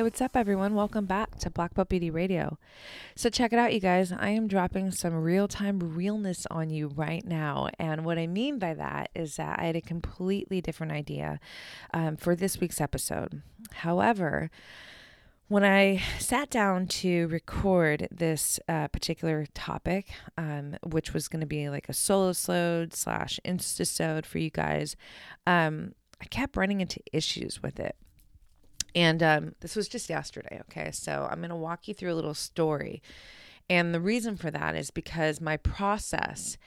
Hey, what's up, everyone? Welcome back to Black Belt Beauty Radio. So, check it out, you guys. I am dropping some real time realness on you right now. And what I mean by that is that I had a completely different idea um, for this week's episode. However, when I sat down to record this uh, particular topic, um, which was going to be like a solosode slash instasode for you guys, um, I kept running into issues with it. And um, this was just yesterday. Okay. So I'm going to walk you through a little story. And the reason for that is because my process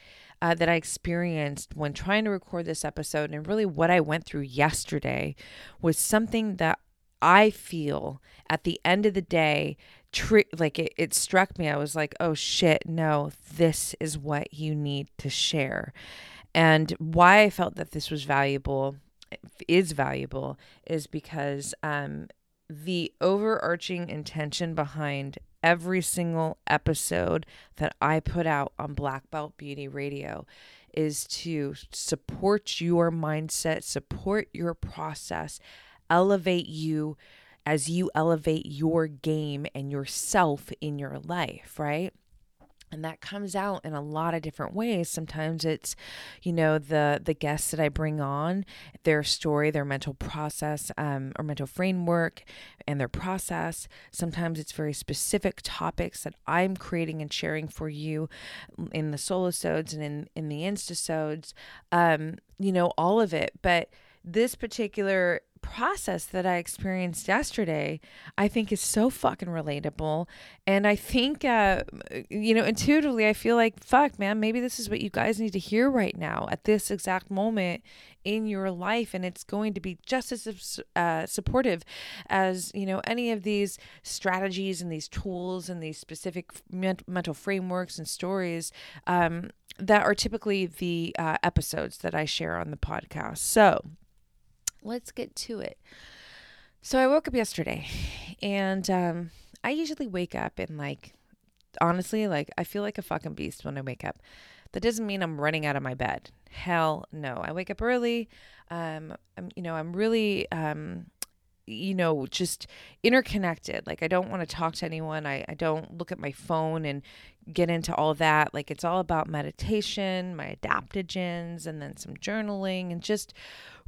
uh, that I experienced when trying to record this episode and really what I went through yesterday was something that I feel at the end of the day, tri- like it, it struck me. I was like, oh shit, no, this is what you need to share. And why I felt that this was valuable is valuable is because um, the overarching intention behind every single episode that I put out on Black Belt Beauty Radio is to support your mindset, support your process, elevate you as you elevate your game and yourself in your life, right? And that comes out in a lot of different ways. Sometimes it's you know the the guests that i bring on their story their mental process um, or mental framework and their process. Sometimes it's very specific topics that i'm creating and sharing for you in the solosodes and in in the instasodes um, you know all of it. But this particular process that I experienced yesterday, I think is so fucking relatable. And I think, uh, you know, intuitively, I feel like, fuck, man, maybe this is what you guys need to hear right now at this exact moment in your life. And it's going to be just as uh, supportive as, you know, any of these strategies and these tools and these specific mental frameworks and stories. Um, that are typically the uh, episodes that I share on the podcast. So, let's get to it. So I woke up yesterday and um, I usually wake up and like, honestly, like I feel like a fucking beast when I wake up. That doesn't mean I'm running out of my bed. Hell no. I wake up early. Um, I'm, you know, I'm really, um, you know, just interconnected. Like I don't want to talk to anyone. I, I don't look at my phone and get into all that. Like it's all about meditation, my adaptogens, and then some journaling and just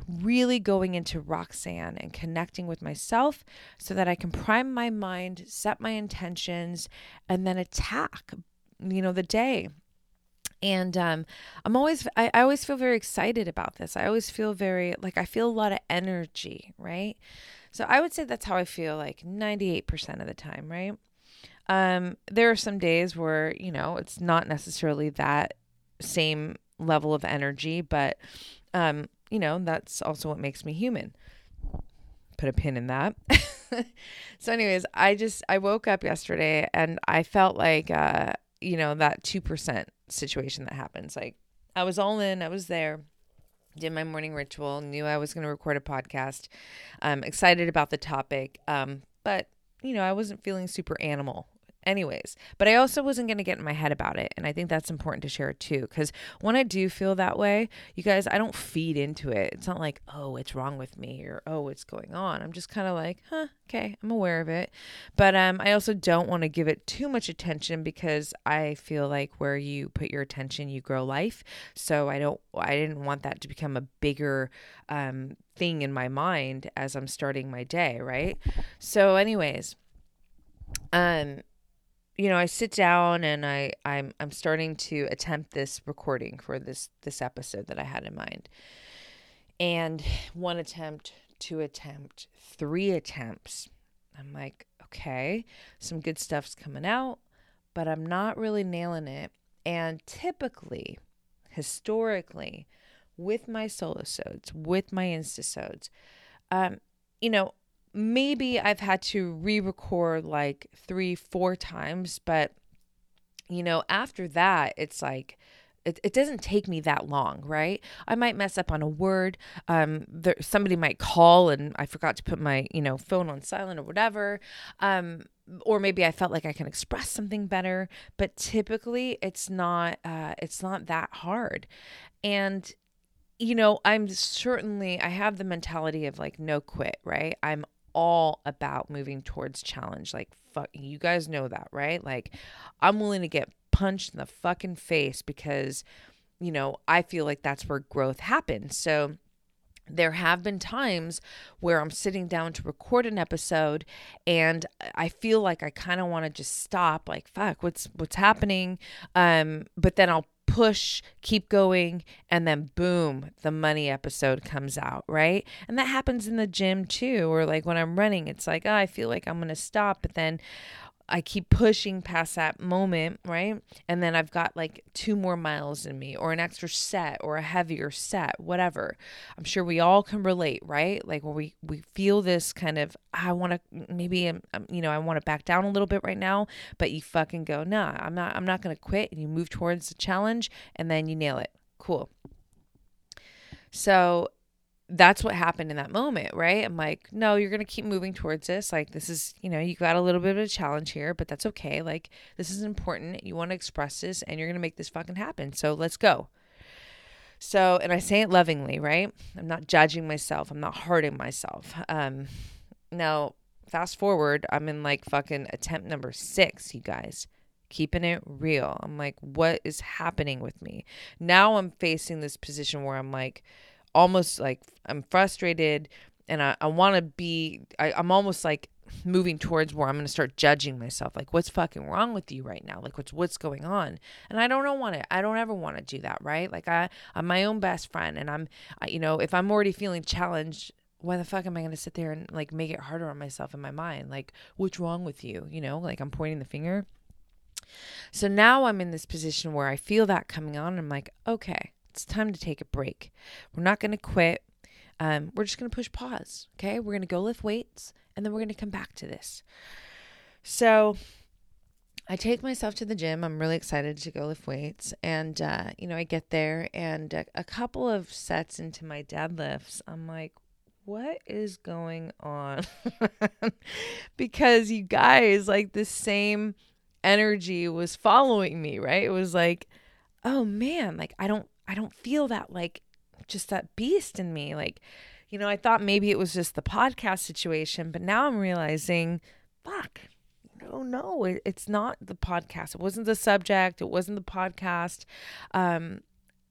really going into Roxanne and connecting with myself so that I can prime my mind, set my intentions, and then attack, you know, the day. And um, I'm always, I, I always feel very excited about this. I always feel very, like, I feel a lot of energy, right? So I would say that's how I feel like 98% of the time, right? Um, there are some days where, you know, it's not necessarily that same level of energy, but, um, you know, that's also what makes me human. Put a pin in that. so, anyways, I just, I woke up yesterday and I felt like, uh, you know, that 2% situation that happens. Like, I was all in, I was there did my morning ritual, knew I was going to record a podcast. I'm excited about the topic, um, but you know, I wasn't feeling super animal anyways. But I also wasn't going to get in my head about it. And I think that's important to share too. Because when I do feel that way, you guys, I don't feed into it. It's not like, oh, it's wrong with me or, oh, what's going on. I'm just kind of like, huh, okay, I'm aware of it. But um, I also don't want to give it too much attention because I feel like where you put your attention, you grow life. So I don't, I didn't want that to become a bigger um, thing in my mind as I'm starting my day, right? So, anyways, um, you know, I sit down and I I'm I'm starting to attempt this recording for this this episode that I had in mind. And one attempt, two attempt, three attempts. I'm like, okay, some good stuff's coming out, but I'm not really nailing it. And typically, historically, with my solosodes, with my instasodes, um, you know, maybe I've had to re record like three, four times, but you know, after that, it's like, it, it doesn't take me that long, right? I might mess up on a word. Um, there, somebody might call and I forgot to put my, you know, phone on silent or whatever. Um, or maybe I felt like I can express something better, but typically it's not, uh, it's not that hard. And, you know, I'm certainly, I have the mentality of like no quit, right? I'm all about moving towards challenge. Like, fuck, you guys know that, right? Like, I'm willing to get punched in the fucking face because, you know, I feel like that's where growth happens. So, there have been times where I'm sitting down to record an episode and I feel like I kind of want to just stop like fuck what's what's happening um but then I'll push keep going and then boom the money episode comes out right? And that happens in the gym too or like when I'm running it's like oh, I feel like I'm going to stop but then I keep pushing past that moment, right? And then I've got like two more miles in me, or an extra set, or a heavier set, whatever. I'm sure we all can relate, right? Like where we we feel this kind of, I want to maybe, you know, I want to back down a little bit right now, but you fucking go, nah, I'm not, I'm not gonna quit, and you move towards the challenge, and then you nail it. Cool. So that's what happened in that moment, right? I'm like, no, you're going to keep moving towards this. Like, this is, you know, you got a little bit of a challenge here, but that's okay. Like, this is important. You want to express this and you're going to make this fucking happen. So let's go. So, and I say it lovingly, right? I'm not judging myself. I'm not hurting myself. Um, now, fast forward, I'm in like fucking attempt number six, you guys keeping it real. I'm like, what is happening with me? Now I'm facing this position where I'm like, almost like I'm frustrated and I, I want to be, I, I'm almost like moving towards where I'm going to start judging myself. Like, what's fucking wrong with you right now? Like, what's, what's going on? And I don't want to, I don't ever want to do that. Right. Like I, I'm my own best friend and I'm, I, you know, if I'm already feeling challenged, why the fuck am I going to sit there and like make it harder on myself in my mind? Like, what's wrong with you? You know, like I'm pointing the finger. So now I'm in this position where I feel that coming on. And I'm like, okay, it's time to take a break. We're not going to quit. Um, we're just going to push pause. Okay. We're going to go lift weights and then we're going to come back to this. So I take myself to the gym. I'm really excited to go lift weights. And, uh, you know, I get there and a, a couple of sets into my deadlifts, I'm like, what is going on? because you guys, like, the same energy was following me, right? It was like, oh man, like, I don't I don't feel that like just that beast in me. Like, you know, I thought maybe it was just the podcast situation, but now I'm realizing, fuck, no, no, it, it's not the podcast. It wasn't the subject. It wasn't the podcast. Um,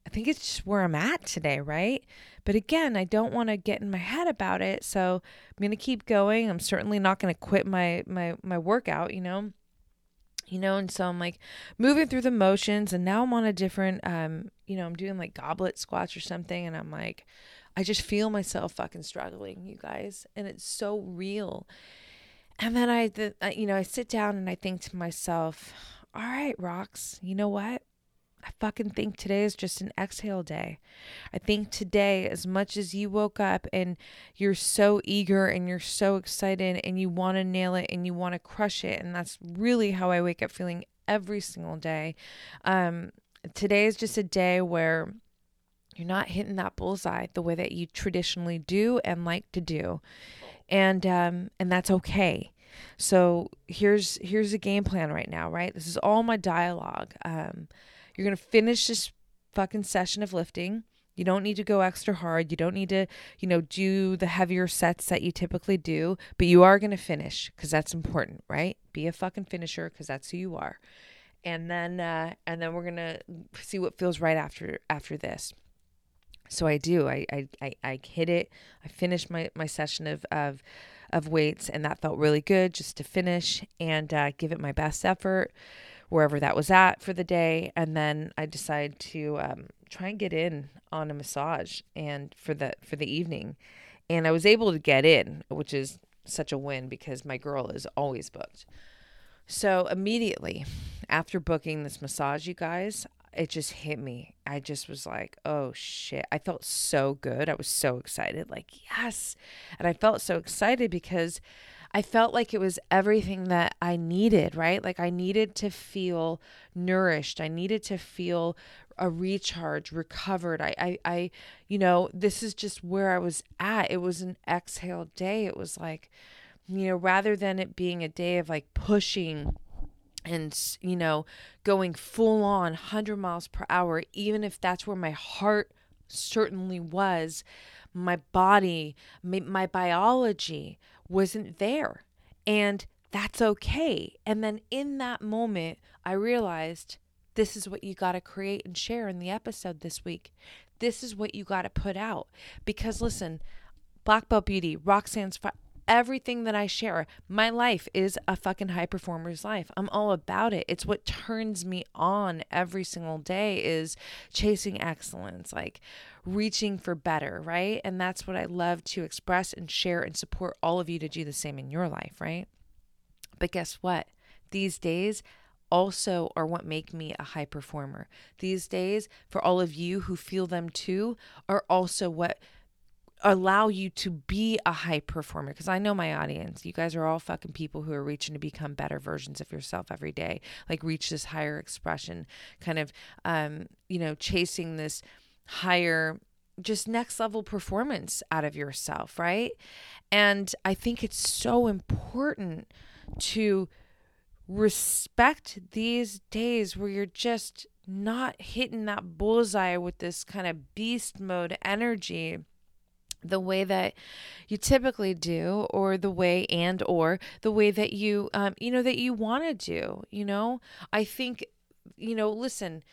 I think it's just where I'm at today, right? But again, I don't want to get in my head about it, so I'm gonna keep going. I'm certainly not gonna quit my my my workout, you know you know and so i'm like moving through the motions and now i'm on a different um you know i'm doing like goblet squats or something and i'm like i just feel myself fucking struggling you guys and it's so real. And then i the, you know i sit down and i think to myself all right Rox you know what I fucking think today is just an exhale day. I think today, as much as you woke up and you're so eager and you're so excited and you want to nail it and you want to crush it, and that's really how I wake up feeling every single day. Um, today is just a day where you're not hitting that bullseye the way that you traditionally do and like to do, and um, and that's okay. So here's here's a game plan right now, right? This is all my dialogue. Um, you're going to finish this fucking session of lifting. You don't need to go extra hard. You don't need to, you know, do the heavier sets that you typically do, but you are going to finish because that's important, right? Be a fucking finisher because that's who you are. And then, uh, and then we're going to see what feels right after, after this. So I do, I, I, I, hit it. I finished my, my session of, of, of weights and that felt really good just to finish and, uh, give it my best effort wherever that was at for the day. And then I decided to um, try and get in on a massage and for the for the evening. And I was able to get in, which is such a win because my girl is always booked. So immediately after booking this massage, you guys, it just hit me. I just was like, oh shit. I felt so good. I was so excited. Like, yes. And I felt so excited because I felt like it was everything that I needed, right? Like I needed to feel nourished. I needed to feel a recharge, recovered. I, I, I, you know, this is just where I was at. It was an exhale day. It was like, you know, rather than it being a day of like pushing and, you know, going full on 100 miles per hour, even if that's where my heart certainly was, my body, my, my biology wasn't there. And that's okay. And then in that moment, I realized this is what you got to create and share in the episode this week. This is what you got to put out. Because listen, Black Belt Beauty, Roxanne's everything that I share, my life is a fucking high performer's life. I'm all about it. It's what turns me on every single day is chasing excellence, like reaching for better, right? And that's what I love to express and share and support all of you to do the same in your life, right? But guess what? These days, also are what make me a high performer. These days, for all of you who feel them too, are also what allow you to be a high performer because I know my audience. You guys are all fucking people who are reaching to become better versions of yourself every day, like reach this higher expression, kind of um, you know, chasing this higher just next level performance out of yourself, right? And I think it's so important to respect these days where you're just not hitting that bullseye with this kind of beast mode energy the way that you typically do or the way and or the way that you um you know that you want to do you know i think you know listen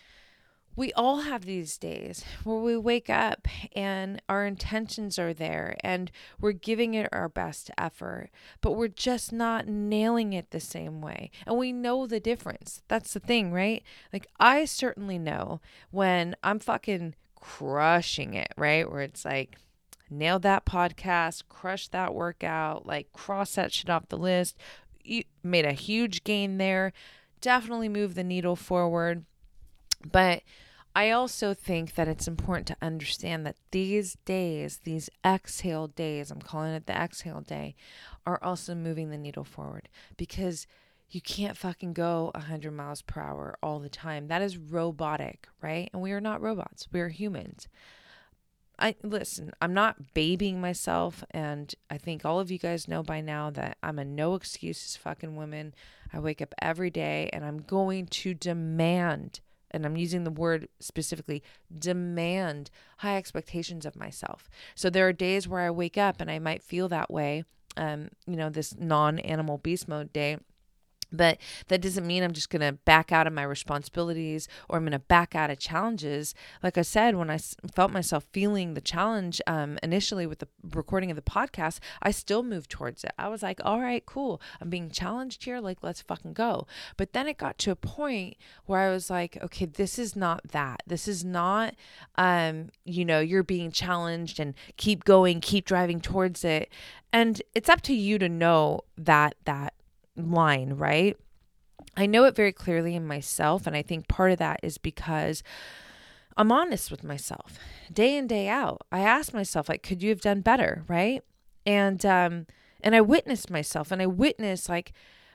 we all have these days where we wake up and our intentions are there and we're giving it our best effort, but we're just not nailing it the same way. And we know the difference. That's the thing, right? Like, I certainly know when I'm fucking crushing it, right? Where it's like, nailed that podcast, crushed that workout, like, cross that shit off the list, you made a huge gain there, definitely move the needle forward but I also think that it's important to understand that these days, these exhale days, I'm calling it the exhale day, are also moving the needle forward because you can't fucking go 100 miles per hour all the time. That is robotic, right? And we are not robots, we are humans. I listen, I'm not babying myself and I think all of you guys know by now that I'm a no excuses fucking woman. I wake up every day and I'm going to demand and I'm using the word specifically, demand high expectations of myself. So there are days where I wake up and I might feel that way, um, you know, this non animal beast mode day. But that doesn't mean I'm just going to back out of my responsibilities or I'm going to back out of challenges. Like I said, when I felt myself feeling the challenge um, initially with the recording of the podcast, I still moved towards it. I was like, all right, cool. I'm being challenged here. Like, let's fucking go. But then it got to a point where I was like, okay, this is not that. This is not, um, you know, you're being challenged and keep going, keep driving towards it. And it's up to you to know that that line, right? I know it very clearly in myself. And I think part of that is because I'm honest with myself day in, day out. I ask myself, like, could you have done better? Right. And, um, and I witnessed myself and I witnessed like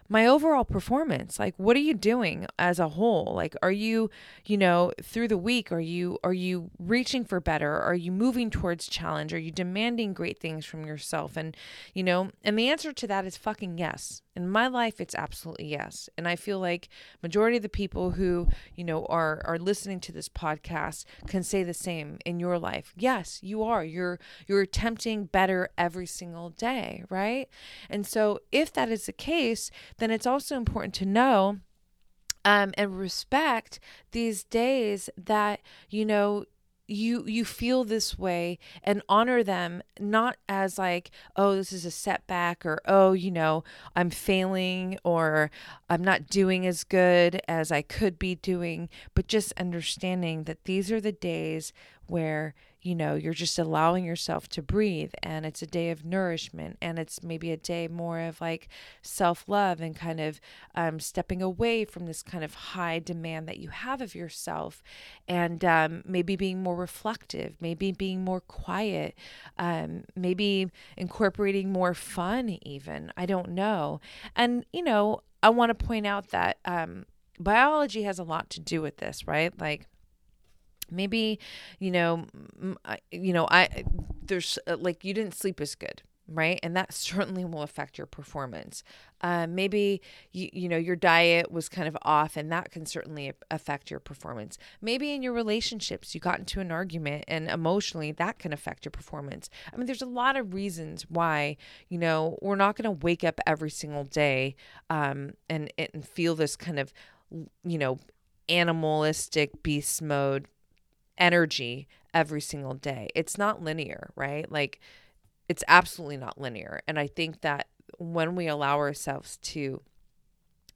my overall performance like what are you doing as a whole? Like are you you know through the week are you are you reaching for better? Are you moving towards challenge? Are you demanding great things from yourself? And you know and the answer to that is fucking yes. In my life it's absolutely yes. And i feel like majority of the people who you know are are listening to this podcast can say the same in your life. Yes you are. You're you're attempting better every single day right? And so if that is the case then it's also important to know um, and respect these days that you know you you feel this way and honor them not as like oh this is a setback or oh you know i'm failing or i'm not doing as good as i could be doing but just understanding that these are the days where you know, you're just allowing yourself to breathe and it's a day of nourishment and it's maybe a day more of like self love and kind of um, stepping away from this kind of high demand that you have of yourself and um, maybe being more reflective, maybe being more quiet, um, maybe incorporating more fun, even. I don't know. And, you know, I want to point out that um, biology has a lot to do with this, right? Like, maybe you know you know i there's uh, like you didn't sleep as good right? And that certainly will affect your performance. Uh, maybe you, you know your diet was kind of off and that can certainly affect your performance. Maybe in your relationships you got into an argument and emotionally that can affect your performance. I mean there's a lot of reasons why you know we're not going to wake up every single day um, and and feel this kind of you know animalistic beast mode energy every single day it's not linear right like it's absolutely not linear. And I think that when we allow ourselves to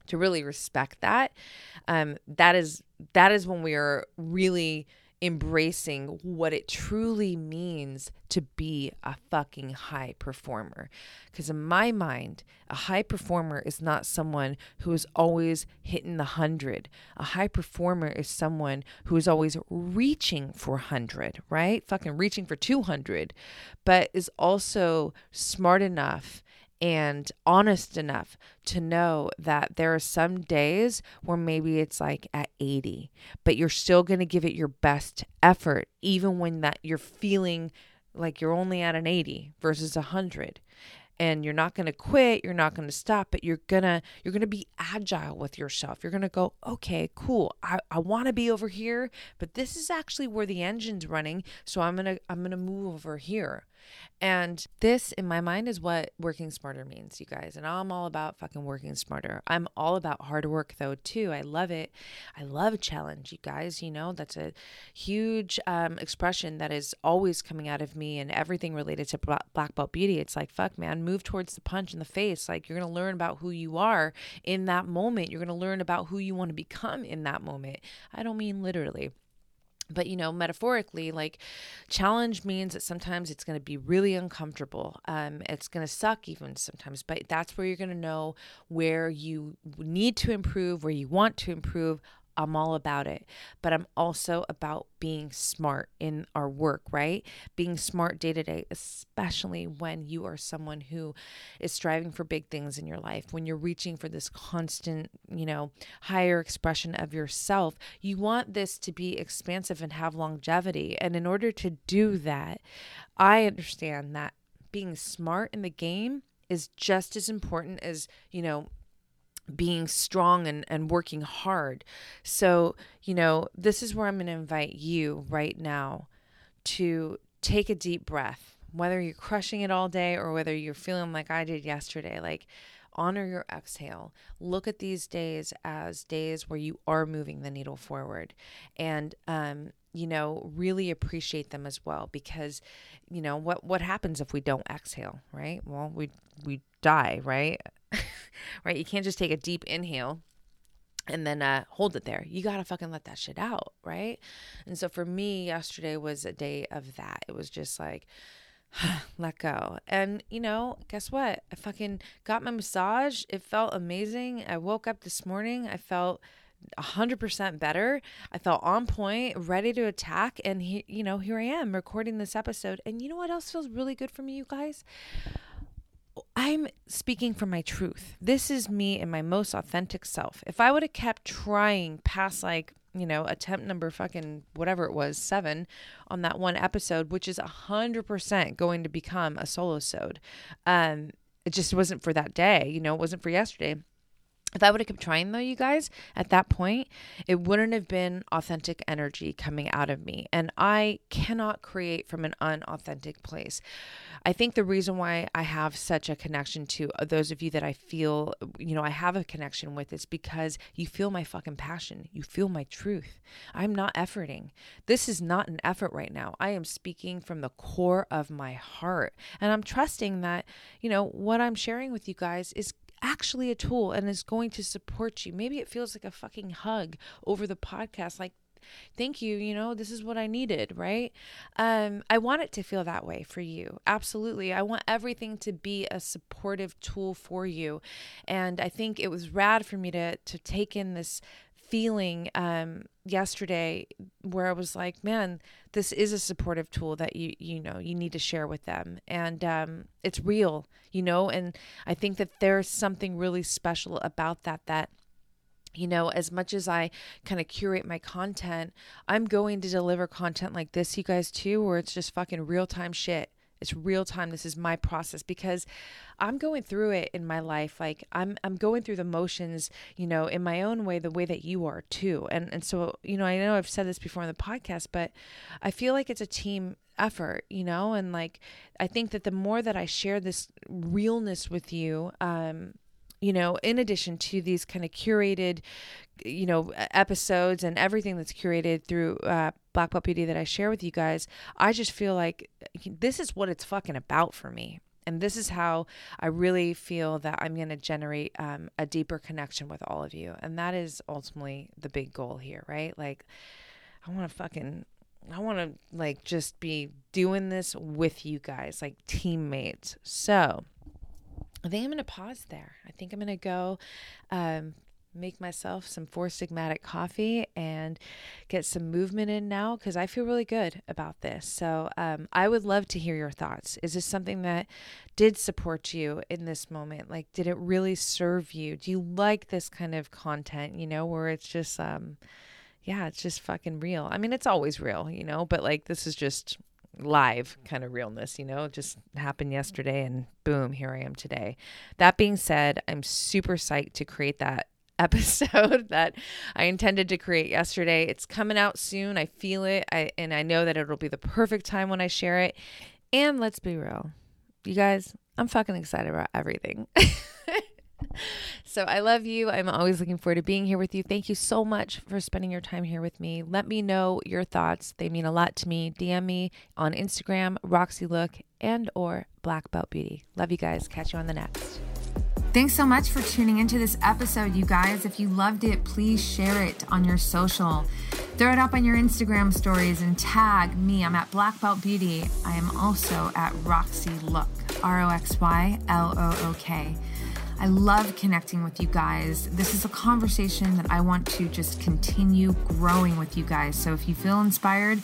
to really respect that, um, that is that is when we are really embracing what it truly means to be a fucking high performer. Because in my mind, a high performer is not someone who is always hitting the hundred. A high performer is someone who is always reaching for 100, right? Fucking reaching for 200, but is also smart enough and honest enough to know that there are some days where maybe it's like at 80 but you're still going to give it your best effort even when that you're feeling like you're only at an 80 versus a 100 and you're not going to quit you're not going to stop but you're going to you're going to be agile with yourself. You're going to go okay cool. I, I want to be over here but this is actually where the engine's running so i'm going to i'm going to move over here and this, in my mind, is what working smarter means, you guys. And I'm all about fucking working smarter. I'm all about hard work, though, too. I love it. I love challenge, you guys. You know, that's a huge um, expression that is always coming out of me and everything related to Black Belt Beauty. It's like, fuck, man, move towards the punch in the face. Like, you're going to learn about who you are in that moment. You're going to learn about who you want to become in that moment. I don't mean literally but you know metaphorically like challenge means that sometimes it's going to be really uncomfortable um, it's going to suck even sometimes but that's where you're going to know where you need to improve where you want to improve I'm all about it. But I'm also about being smart in our work, right? Being smart day to day, especially when you are someone who is striving for big things in your life, when you're reaching for this constant, you know, higher expression of yourself. You want this to be expansive and have longevity. And in order to do that, I understand that being smart in the game is just as important as, you know, being strong and, and working hard. So, you know, this is where I'm going to invite you right now to take a deep breath, whether you're crushing it all day or whether you're feeling like I did yesterday. Like, honor your exhale. Look at these days as days where you are moving the needle forward. And, um, you know, really appreciate them as well because, you know, what what happens if we don't exhale, right? Well, we we die, right? right? You can't just take a deep inhale and then uh, hold it there. You gotta fucking let that shit out, right? And so for me, yesterday was a day of that. It was just like, let go. And you know, guess what? I fucking got my massage. It felt amazing. I woke up this morning. I felt 100% better. I felt on point, ready to attack. And, he, you know, here I am recording this episode. And you know what else feels really good for me, you guys? I'm speaking from my truth. This is me in my most authentic self. If I would have kept trying past like, you know, attempt number fucking whatever it was, seven on that one episode, which is a hundred percent going to become a solo sode. Um, it just wasn't for that day, you know, it wasn't for yesterday. If I would have kept trying though, you guys, at that point, it wouldn't have been authentic energy coming out of me. And I cannot create from an unauthentic place. I think the reason why I have such a connection to uh, those of you that I feel, you know, I have a connection with is because you feel my fucking passion. You feel my truth. I'm not efforting. This is not an effort right now. I am speaking from the core of my heart. And I'm trusting that, you know, what I'm sharing with you guys is actually a tool and is going to support you. Maybe it feels like a fucking hug over the podcast. Like, thank you, you know, this is what I needed, right? Um, I want it to feel that way for you. Absolutely. I want everything to be a supportive tool for you. And I think it was rad for me to to take in this feeling um, yesterday where I was like, man, this is a supportive tool that you you know you need to share with them, and um, it's real, you know. And I think that there's something really special about that that you know, as much as I kind of curate my content, I'm going to deliver content like this, you guys, too, where it's just fucking real time shit. It's real time. This is my process because I'm going through it in my life. Like I'm I'm going through the motions, you know, in my own way, the way that you are too. And and so, you know, I know I've said this before in the podcast, but I feel like it's a team effort, you know, and like I think that the more that I share this realness with you, um, you know, in addition to these kind of curated, you know, episodes and everything that's curated through uh, Black Beauty that I share with you guys, I just feel like this is what it's fucking about for me. And this is how I really feel that I'm going to generate um, a deeper connection with all of you. And that is ultimately the big goal here, right? Like, I want to fucking I want to like just be doing this with you guys, like teammates. So, I think I'm going to pause there. I think I'm going to go um, make myself some Four Sigmatic coffee and get some movement in now because I feel really good about this. So um, I would love to hear your thoughts. Is this something that did support you in this moment? Like, did it really serve you? Do you like this kind of content, you know, where it's just, um, yeah, it's just fucking real. I mean, it's always real, you know, but like this is just live kind of realness, you know, just happened yesterday and boom, here I am today. That being said, I'm super psyched to create that episode that I intended to create yesterday. It's coming out soon. I feel it. I and I know that it'll be the perfect time when I share it. And let's be real. You guys, I'm fucking excited about everything. so I love you. I'm always looking forward to being here with you. Thank you so much for spending your time here with me. Let me know your thoughts. They mean a lot to me. DM me on Instagram, Roxy Look and or Black Belt Beauty. Love you guys. Catch you on the next. Thanks so much for tuning into this episode, you guys. If you loved it, please share it on your social. Throw it up on your Instagram stories and tag me. I'm at Black Belt Beauty. I am also at Roxy Look, R O X Y L O O K. I love connecting with you guys. This is a conversation that I want to just continue growing with you guys. So if you feel inspired,